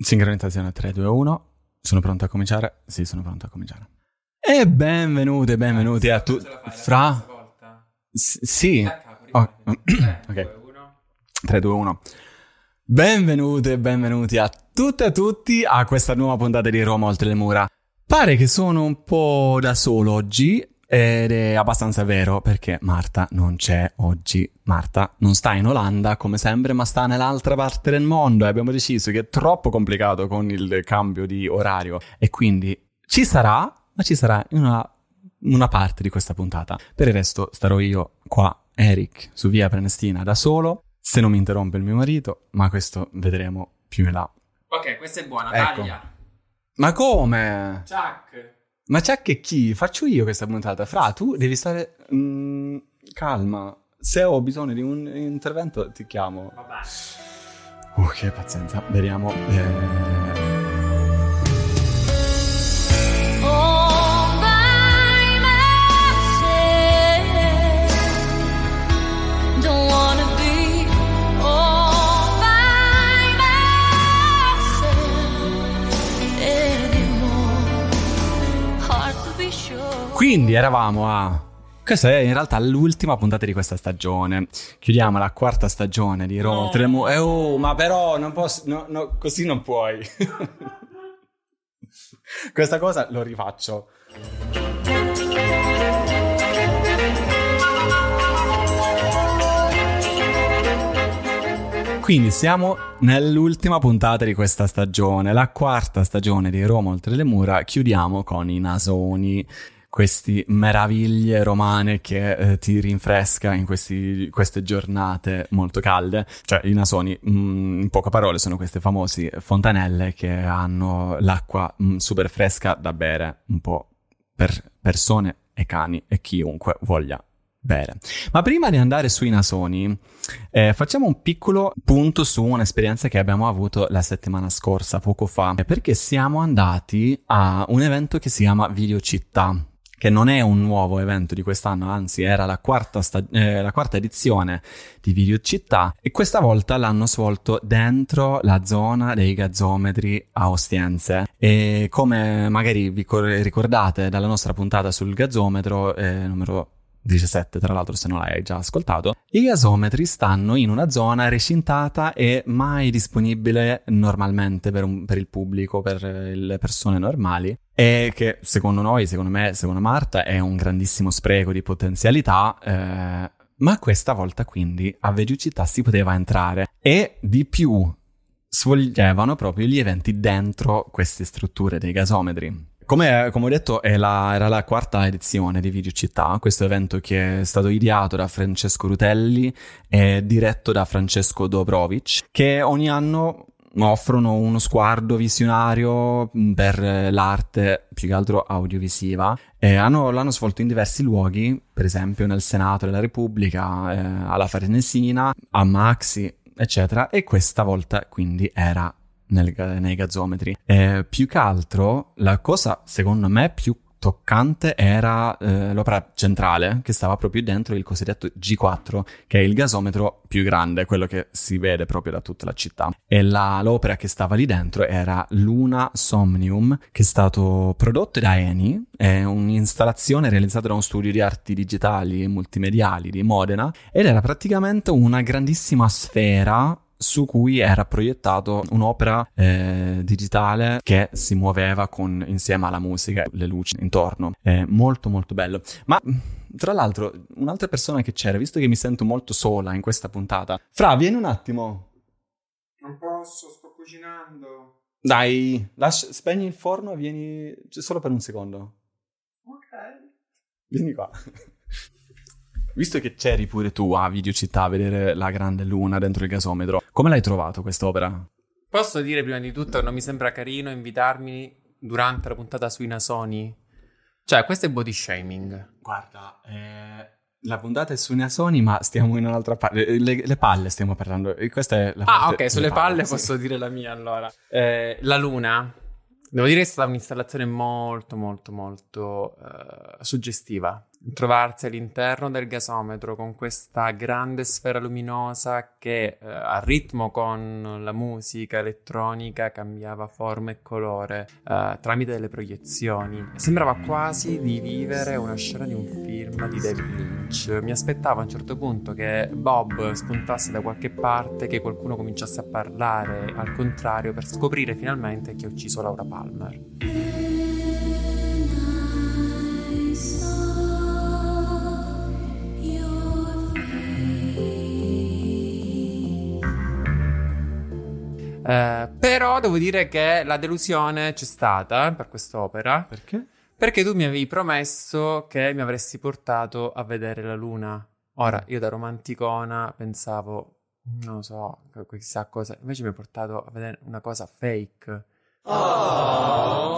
Sincronizzazione 3, 2, 1. Sono pronto a cominciare? Sì, sono pronto a cominciare. E benvenute, benvenuti a tutti. Fra? S- sì. Oh, ok. 3, 2, 1. Benvenute e benvenuti a tutte e a tutti a questa nuova puntata di Roma Oltre le Mura. Pare che sono un po' da solo oggi ed è abbastanza vero perché Marta non c'è oggi. Marta non sta in Olanda come sempre, ma sta nell'altra parte del mondo e abbiamo deciso che è troppo complicato con il cambio di orario e quindi ci sarà, ma ci sarà in una, una parte di questa puntata. Per il resto starò io qua, Eric, su via Prenestina da solo, se non mi interrompe il mio marito, ma questo vedremo più in là. Ok, questa è buona, Ecco. taglia. Ma come? Chuck. Ma c'è che chi? Faccio io questa puntata. Fra, tu devi stare mm, calma. Se ho bisogno di un intervento, ti chiamo. Vabbè. Uh, che pazienza. Vediamo. eh, Quindi eravamo a. Questa è in realtà l'ultima puntata di questa stagione. Chiudiamo la quarta stagione di Roma. No. Eh, oh, ma però non posso. no, no, così non puoi. questa cosa lo rifaccio. Quindi siamo nell'ultima puntata di questa stagione, la quarta stagione di Roma oltre le mura. Chiudiamo con i nasoni, queste meraviglie romane che eh, ti rinfresca in questi- queste giornate molto calde. Cioè, i nasoni, mm, in poche parole, sono queste famose fontanelle che hanno l'acqua mm, super fresca da bere un po' per persone e cani e chiunque voglia bere. Ma prima di andare sui nasoni, eh, facciamo un piccolo punto su un'esperienza che abbiamo avuto la settimana scorsa, poco fa, perché siamo andati a un evento che si chiama Videocittà. Che non è un nuovo evento di quest'anno, anzi era la quarta, sta- eh, la quarta edizione di Videocittà e questa volta l'hanno svolto dentro la zona dei gazzometri a Ostiense. E come magari vi cor- ricordate dalla nostra puntata sul gazzometro, eh, numero 17 tra l'altro se non l'hai già ascoltato, i gasometri stanno in una zona recintata e mai disponibile normalmente per, un- per il pubblico, per le persone normali e che secondo noi, secondo me, secondo Marta è un grandissimo spreco di potenzialità. eh, ma questa volta quindi a Veggiucità si poteva entrare e di più svolgevano proprio gli eventi dentro queste strutture dei gasometri. Come, come ho detto, la- era la quarta edizione di Video Città, questo evento che è stato ideato da Francesco Rutelli e diretto da Francesco Dobrovic, che ogni anno offrono uno sguardo visionario mh, per l'arte più che altro audiovisiva. E hanno- l'hanno svolto in diversi luoghi, per esempio nel Senato della Repubblica, eh, alla Farnesina, a Maxi, eccetera. E questa volta quindi era nel nei gazzometri. Eh, più che altro, la cosa secondo me più toccante era eh, l'opera centrale che stava proprio dentro il cosiddetto G4, che è il gasometro più grande, quello che si vede proprio da tutta la città. E la- l'opera che stava lì dentro era Luna Somnium, che è stato prodotto da Eni, è un'installazione realizzata da uno studio di arti digitali e multimediali di Modena, ed era praticamente una grandissima sfera su cui era proiettato un'opera eh, digitale che si muoveva con, insieme alla musica e le luci intorno. È molto molto bello. Ma tra l'altro, un'altra persona che c'era, visto che mi sento molto sola in questa puntata, Fra, vieni un attimo. Non posso, sto cucinando. Dai, lascia- spegni il forno e vieni cioè, solo per un secondo. Ok. Vieni qua. Visto che c'eri pure tu a Videocittà a vedere la grande luna dentro il gasometro, come l'hai trovato quest'opera? Posso dire prima di tutto che non mi sembra carino invitarmi durante la puntata sui nasoni? Cioè, questo è body shaming. Guarda, eh, la puntata è su Nasoni, ma stiamo in un'altra parte. Le, le palle stiamo parlando. Questa è la Ah, ok, sulle delle palle sì. posso dire la mia allora. Eh, la luna, devo dire che è stata un'installazione molto, molto, molto eh, suggestiva. Trovarsi all'interno del gasometro con questa grande sfera luminosa che eh, a ritmo con la musica elettronica cambiava forma e colore eh, tramite delle proiezioni. Sembrava quasi di vivere una scena di un film di David Lynch. Mi aspettavo a un certo punto che Bob spuntasse da qualche parte, che qualcuno cominciasse a parlare al contrario per scoprire finalmente chi ha ucciso Laura Palmer. Eh, però devo dire che la delusione c'è stata per quest'opera. Perché? Perché tu mi avevi promesso che mi avresti portato a vedere la luna. Ora, io da romanticona pensavo, non lo so, chissà cosa. Invece mi hai portato a vedere una cosa fake.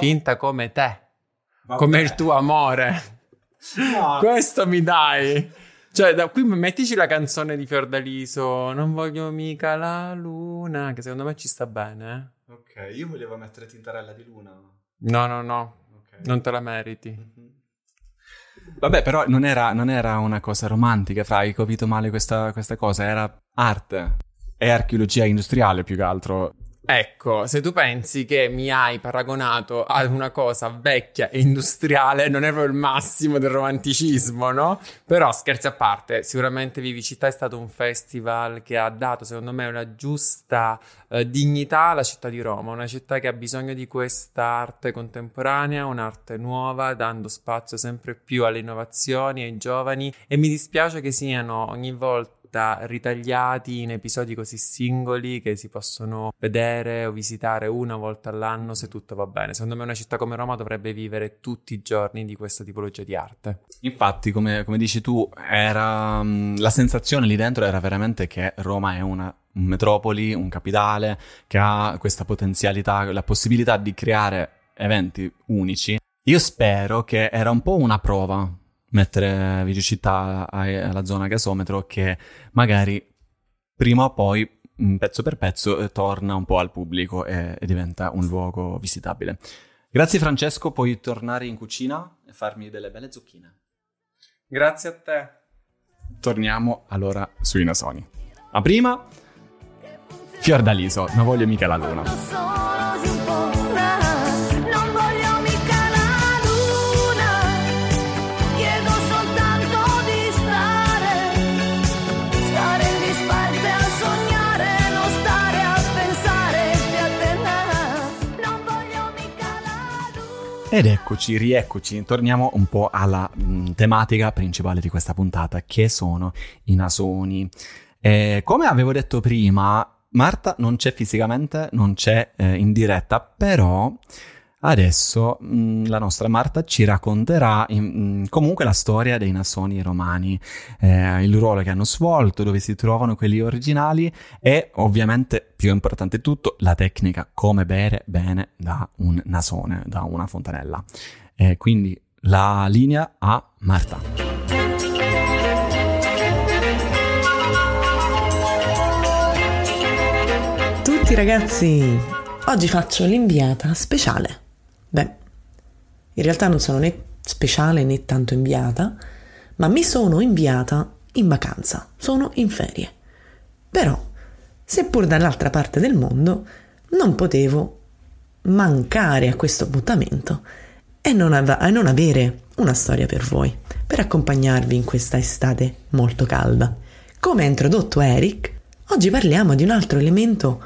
Finta come te. Come il tuo amore. Questo mi dai. Cioè, da qui mettici la canzone di Fiordaliso. Non voglio mica la luna. Che secondo me ci sta bene. eh. Ok, io volevo mettere Tintarella di Luna. No, no, no. Ok. Non te la meriti. Mhm. Vabbè, però non era, non era una cosa romantica, fra, hai capito male questa, questa cosa, era arte. È archeologia industriale più che altro. Ecco, se tu pensi che mi hai paragonato a una cosa vecchia e industriale, non proprio il massimo del romanticismo, no? Però scherzi a parte, sicuramente Vivicità è stato un festival che ha dato, secondo me, una giusta eh, dignità alla città di Roma, una città che ha bisogno di questa arte contemporanea, un'arte nuova, dando spazio sempre più alle innovazioni, ai giovani e mi dispiace che siano ogni volta ritagliati in episodi così singoli che si possono vedere o visitare una volta all'anno se tutto va bene. Secondo me una città come Roma dovrebbe vivere tutti i giorni di questa tipologia di arte. Infatti, come, come dici tu, era, mm, la sensazione lì dentro era veramente che Roma è una un metropoli, un capitale, che ha questa potenzialità, la possibilità di creare eventi unici. Io spero che era un po' una prova mettere Vicicittà alla zona gasometro che magari prima o poi, mm, pezzo per pezzo, eh, torna un po' al pubblico e, e diventa un luogo visitabile. Grazie Francesco, puoi tornare in cucina e farmi delle belle zucchine. Grazie a te. Torniamo allora sui nasoni. Ma prima, Fiordaliso, non voglio mica la luna. Ed eccoci, rieccoci, torniamo un po' alla mh, tematica principale di questa puntata, che sono i nasoni. Eh, come avevo detto prima, Marta non c'è fisicamente, non c'è eh, in diretta, però adesso mh, la nostra Marta ci racconterà in- mh, comunque la storia dei nasoni romani, eh, il ruolo che hanno svolto, dove si trovano quelli originali e ovviamente, più importante di tutto, la tecnica come bere bene da un nasone, da una fontanella. Eh, quindi la linea a Marta. Tutti ragazzi, oggi faccio l'inviata speciale. Beh, in realtà non sono né speciale né tanto inviata, ma mi sono inviata in vacanza, sono in ferie. Però, seppur dall'altra parte del mondo, non potevo mancare a questo appuntamento e non, av- e non avere una storia per voi, per accompagnarvi in questa estate molto calda. Come ha introdotto Eric, oggi parliamo di un altro elemento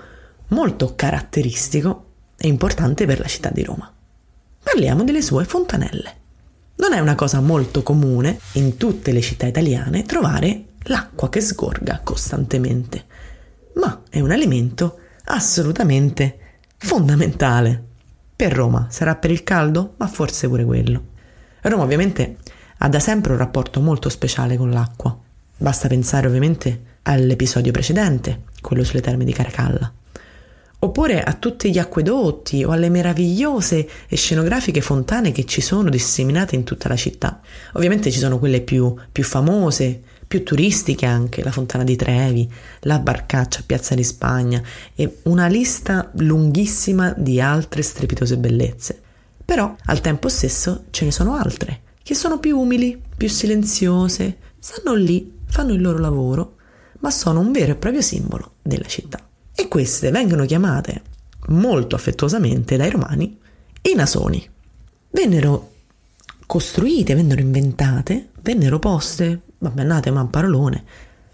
molto caratteristico e importante per la città di Roma. Parliamo delle sue fontanelle. Non è una cosa molto comune in tutte le città italiane trovare l'acqua che sgorga costantemente, ma è un elemento assolutamente fondamentale. Per Roma sarà per il caldo, ma forse pure quello. Roma ovviamente ha da sempre un rapporto molto speciale con l'acqua. Basta pensare ovviamente all'episodio precedente, quello sulle terme di Caracalla. Oppure a tutti gli acquedotti o alle meravigliose e scenografiche fontane che ci sono disseminate in tutta la città. Ovviamente ci sono quelle più, più famose, più turistiche anche, la fontana di Trevi, la Barcaccia Piazza di Spagna e una lista lunghissima di altre strepitose bellezze. Però al tempo stesso ce ne sono altre che sono più umili, più silenziose, stanno lì, fanno il loro lavoro, ma sono un vero e proprio simbolo della città. E queste vengono chiamate molto affettuosamente dai romani i nasoni. Vennero costruite, vennero inventate, vennero poste, vabbè nate ma un parolone.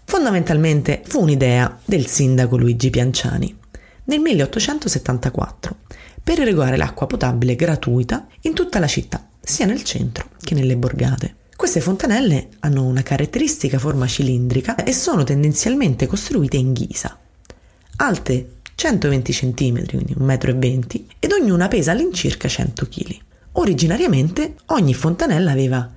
Fondamentalmente fu un'idea del sindaco Luigi Pianciani nel 1874 per irrigare l'acqua potabile gratuita in tutta la città, sia nel centro che nelle borgate. Queste fontanelle hanno una caratteristica forma cilindrica e sono tendenzialmente costruite in ghisa, alte 120 cm, quindi 1,20 m, ed ognuna pesa all'incirca 100 kg. Originariamente ogni fontanella aveva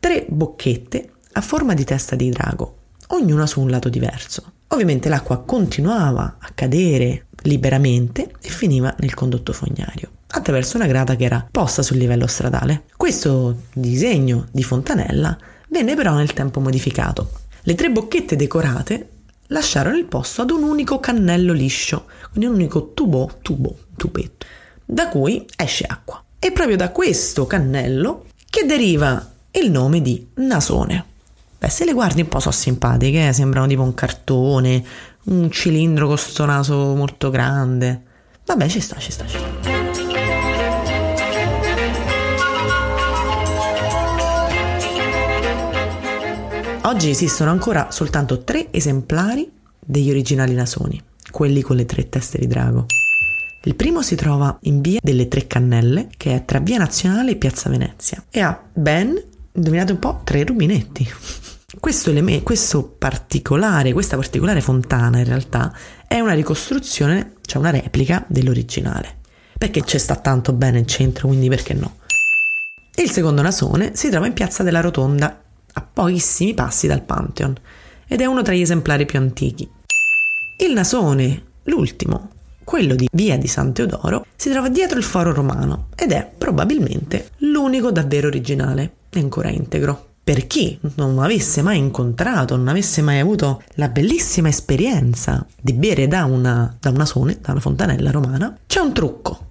tre bocchette a forma di testa di drago, ognuna su un lato diverso. Ovviamente l'acqua continuava a cadere liberamente e finiva nel condotto fognario attraverso una grata che era posta sul livello stradale. Questo disegno di fontanella venne però nel tempo modificato. Le tre bocchette decorate lasciarono il posto ad un unico cannello liscio, quindi un unico tubo, tubo, tubetto, da cui esce acqua. È proprio da questo cannello che deriva il nome di nasone. Beh, se le guardi un po' sono simpatiche, eh? sembrano tipo un cartone, un cilindro con sto naso molto grande. Vabbè, ci sta, ci sta, ci sta. Oggi esistono ancora soltanto tre esemplari degli originali nasoni, quelli con le tre teste di drago. Il primo si trova in via delle Tre Cannelle, che è tra via Nazionale e piazza Venezia, e ha ben, indovinate un po', tre rubinetti. Questo, eleme- questo particolare, questa particolare fontana in realtà è una ricostruzione, cioè una replica dell'originale. Perché c'è sta tanto bene in centro, quindi perché no? Il secondo nasone si trova in piazza della Rotonda, a pochissimi passi dal Pantheon, ed è uno tra gli esemplari più antichi. Il nasone, l'ultimo, quello di Via di San Teodoro, si trova dietro il foro romano ed è probabilmente l'unico davvero originale e ancora integro. Per chi non avesse mai incontrato, non avesse mai avuto la bellissima esperienza di bere da una, da un nasone, da una fontanella romana, c'è un trucco.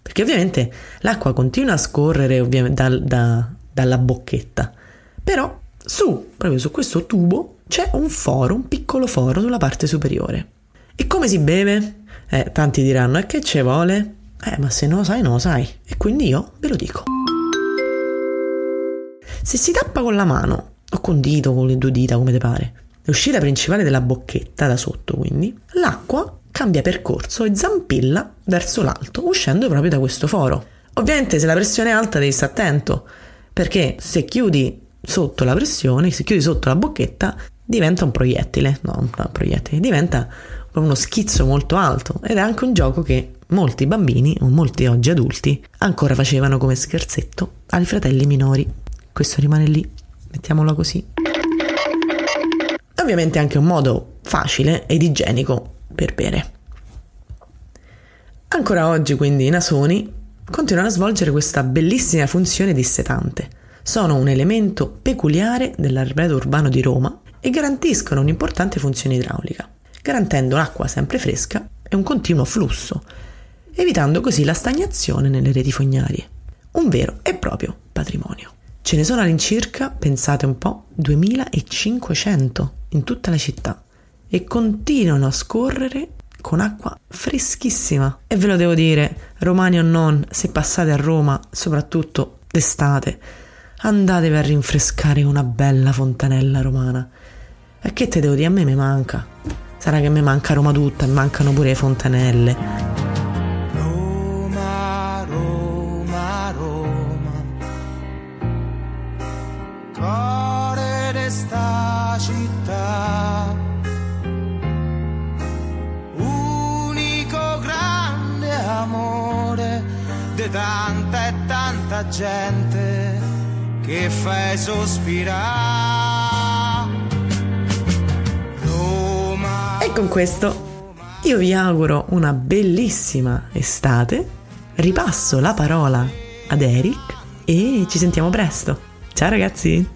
Perché ovviamente l'acqua continua a scorrere da, da, dalla bocchetta, però su, proprio su questo tubo, c'è un foro, un piccolo foro sulla parte superiore. E come si beve? Eh, tanti diranno, e che ci vuole? Eh, ma se non lo sai, non lo sai. E quindi io ve lo dico. Se si tappa con la mano, o con dito, con le due dita, come te pare, l'uscita principale della bocchetta, da sotto quindi, l'acqua cambia percorso e zampilla verso l'alto, uscendo proprio da questo foro. Ovviamente se la pressione è alta devi stare attento, perché se chiudi sotto la pressione, se chiudi sotto la bocchetta, diventa un proiettile, no, un proiettile, diventa uno schizzo molto alto ed è anche un gioco che molti bambini o molti oggi adulti ancora facevano come scherzetto ai fratelli minori. Questo rimane lì, mettiamolo così. Ovviamente anche un modo facile ed igienico per bere. Ancora oggi quindi i nasoni continuano a svolgere questa bellissima funzione dissetante. Sono un elemento peculiare dell'arredo urbano di Roma e garantiscono un'importante funzione idraulica, garantendo un'acqua sempre fresca e un continuo flusso, evitando così la stagnazione nelle reti fognarie. Un vero e proprio patrimonio. Ce ne sono all'incirca, pensate un po', 2500 in tutta la città e continuano a scorrere con acqua freschissima. E ve lo devo dire, romani o non, se passate a Roma, soprattutto d'estate, andatevi a rinfrescare una bella fontanella romana. E che te devo dire? A me mi manca. Sarà che mi manca Roma tutta, mi mancano pure le fontanelle. Roma, Roma, Roma, cuore di sta città, unico grande amore di tanta e tanta gente che fai sospirare. Roma. E con questo io vi auguro una bellissima estate. Ripasso la parola ad Eric e ci sentiamo presto. Ciao ragazzi!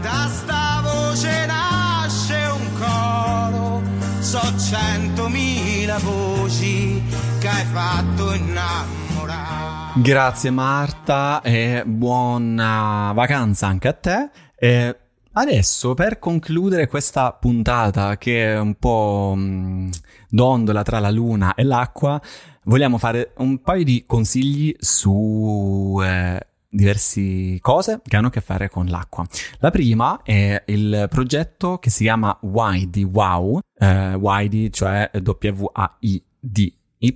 Da sta voce nasce un coro, so centomila voci che hai fatto innamorare. Grazie Marta e buona vacanza anche a te. E adesso per concludere questa puntata che è un po' mh, dondola tra la luna e l'acqua, vogliamo fare un paio di consigli su eh, diverse cose che hanno a che fare con l'acqua. La prima è il progetto che si chiama YD Wow, eh, YD cioè W-A-I-D Y,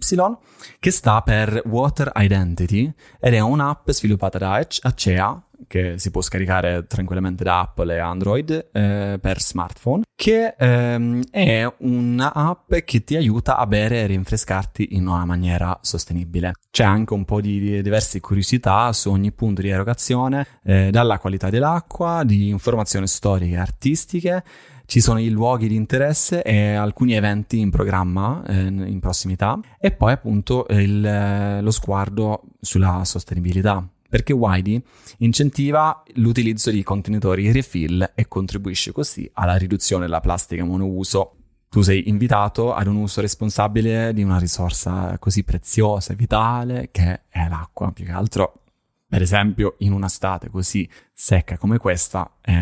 che sta per Water Identity ed è un'app sviluppata da Acea che si può scaricare tranquillamente da Apple e Android eh, per smartphone, che ehm, è un'app che ti aiuta a bere e rinfrescarti in una maniera sostenibile. C'è anche un po' di, di diverse curiosità su ogni punto di erogazione, eh, dalla qualità dell'acqua, di informazioni storiche e artistiche, ci sono i luoghi di interesse e alcuni eventi in programma eh, in prossimità. E poi appunto il, lo sguardo sulla sostenibilità. Perché Whitey incentiva l'utilizzo di contenitori refill e contribuisce così alla riduzione della plastica monouso. Tu sei invitato ad un uso responsabile di una risorsa così preziosa e vitale che è l'acqua, più che altro, per esempio, in un'estate così secca come questa, è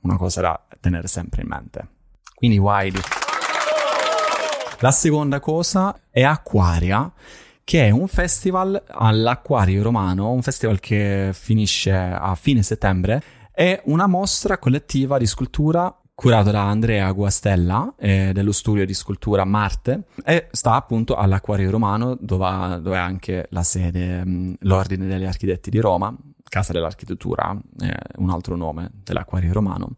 una cosa da tenere sempre in mente. Quindi Wiley. La seconda cosa è Aquaria, che è un festival all'Acquario Romano, un festival che finisce a fine settembre. È una mostra collettiva di scultura curato da Andrea Guastella eh, dello studio di scultura Marte e sta appunto all'Acquario Romano dove, dove è anche la sede mh, l'Ordine degli Architetti di Roma, Casa dell'Architettura, eh, un altro nome dell'Acquario Romano.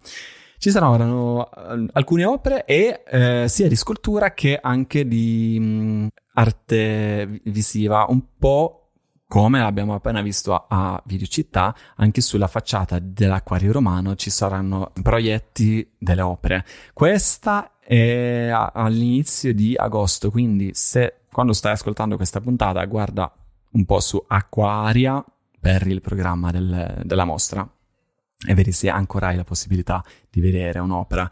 Ci saranno uh, alcune opere e eh, sia di scultura che anche di mh, arte visiva, un po' come abbiamo appena visto a, a Videocittà, anche sulla facciata dell'Acquario Romano ci saranno proietti delle opere. Questa è a, all'inizio di agosto, quindi se quando stai ascoltando questa puntata guarda un po' su Acquaria per il programma del, della mostra e vedi se ancora hai la possibilità di vedere un'opera.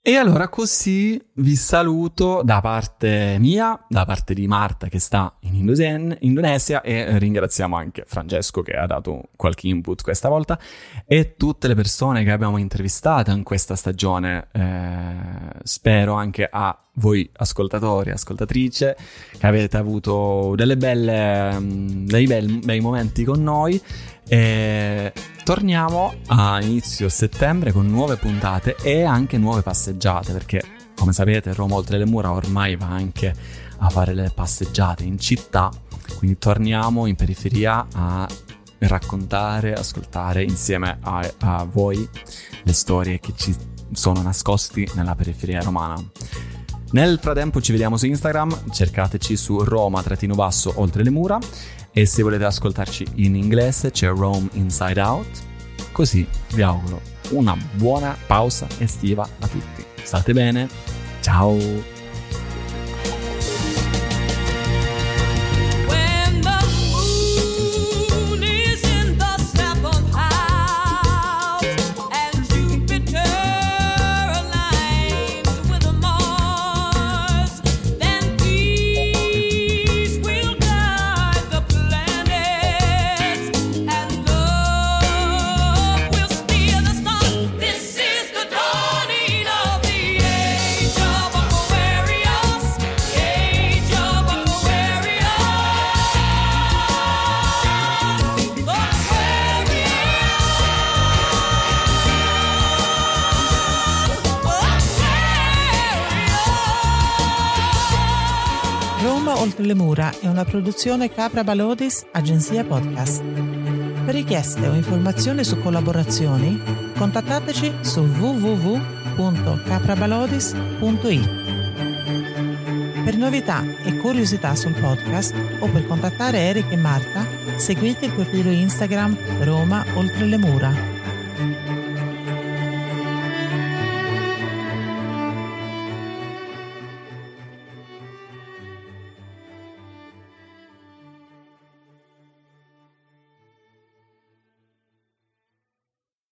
E allora così vi saluto da parte mia, da parte di Marta che sta in Indosen- Indonesia e ringraziamo anche Francesco che ha dato qualche input questa volta e tutte le persone che abbiamo intervistato in questa stagione. Eh, spero anche a voi ascoltatori, ascoltatrice, che avete avuto belle, dei bei, bei momenti con noi. E torniamo a inizio settembre con nuove puntate e anche nuove passeggiate perché come sapete Roma oltre le mura ormai va anche a fare le passeggiate in città quindi torniamo in periferia a raccontare, ascoltare insieme a, a voi le storie che ci sono nascosti nella periferia romana. Nel frattempo ci vediamo su Instagram, cercateci su Roma-basso oltre le mura e se volete ascoltarci in inglese c'è Rome Inside Out. Così vi auguro una buona pausa estiva a tutti. State bene, ciao! È una produzione Capra Balodis, agenzia podcast. Per richieste o informazioni su collaborazioni, contattateci su www.caprabalodis.it. Per novità e curiosità sul podcast o per contattare Eric e Marta, seguite il profilo Instagram Roma oltre le mura.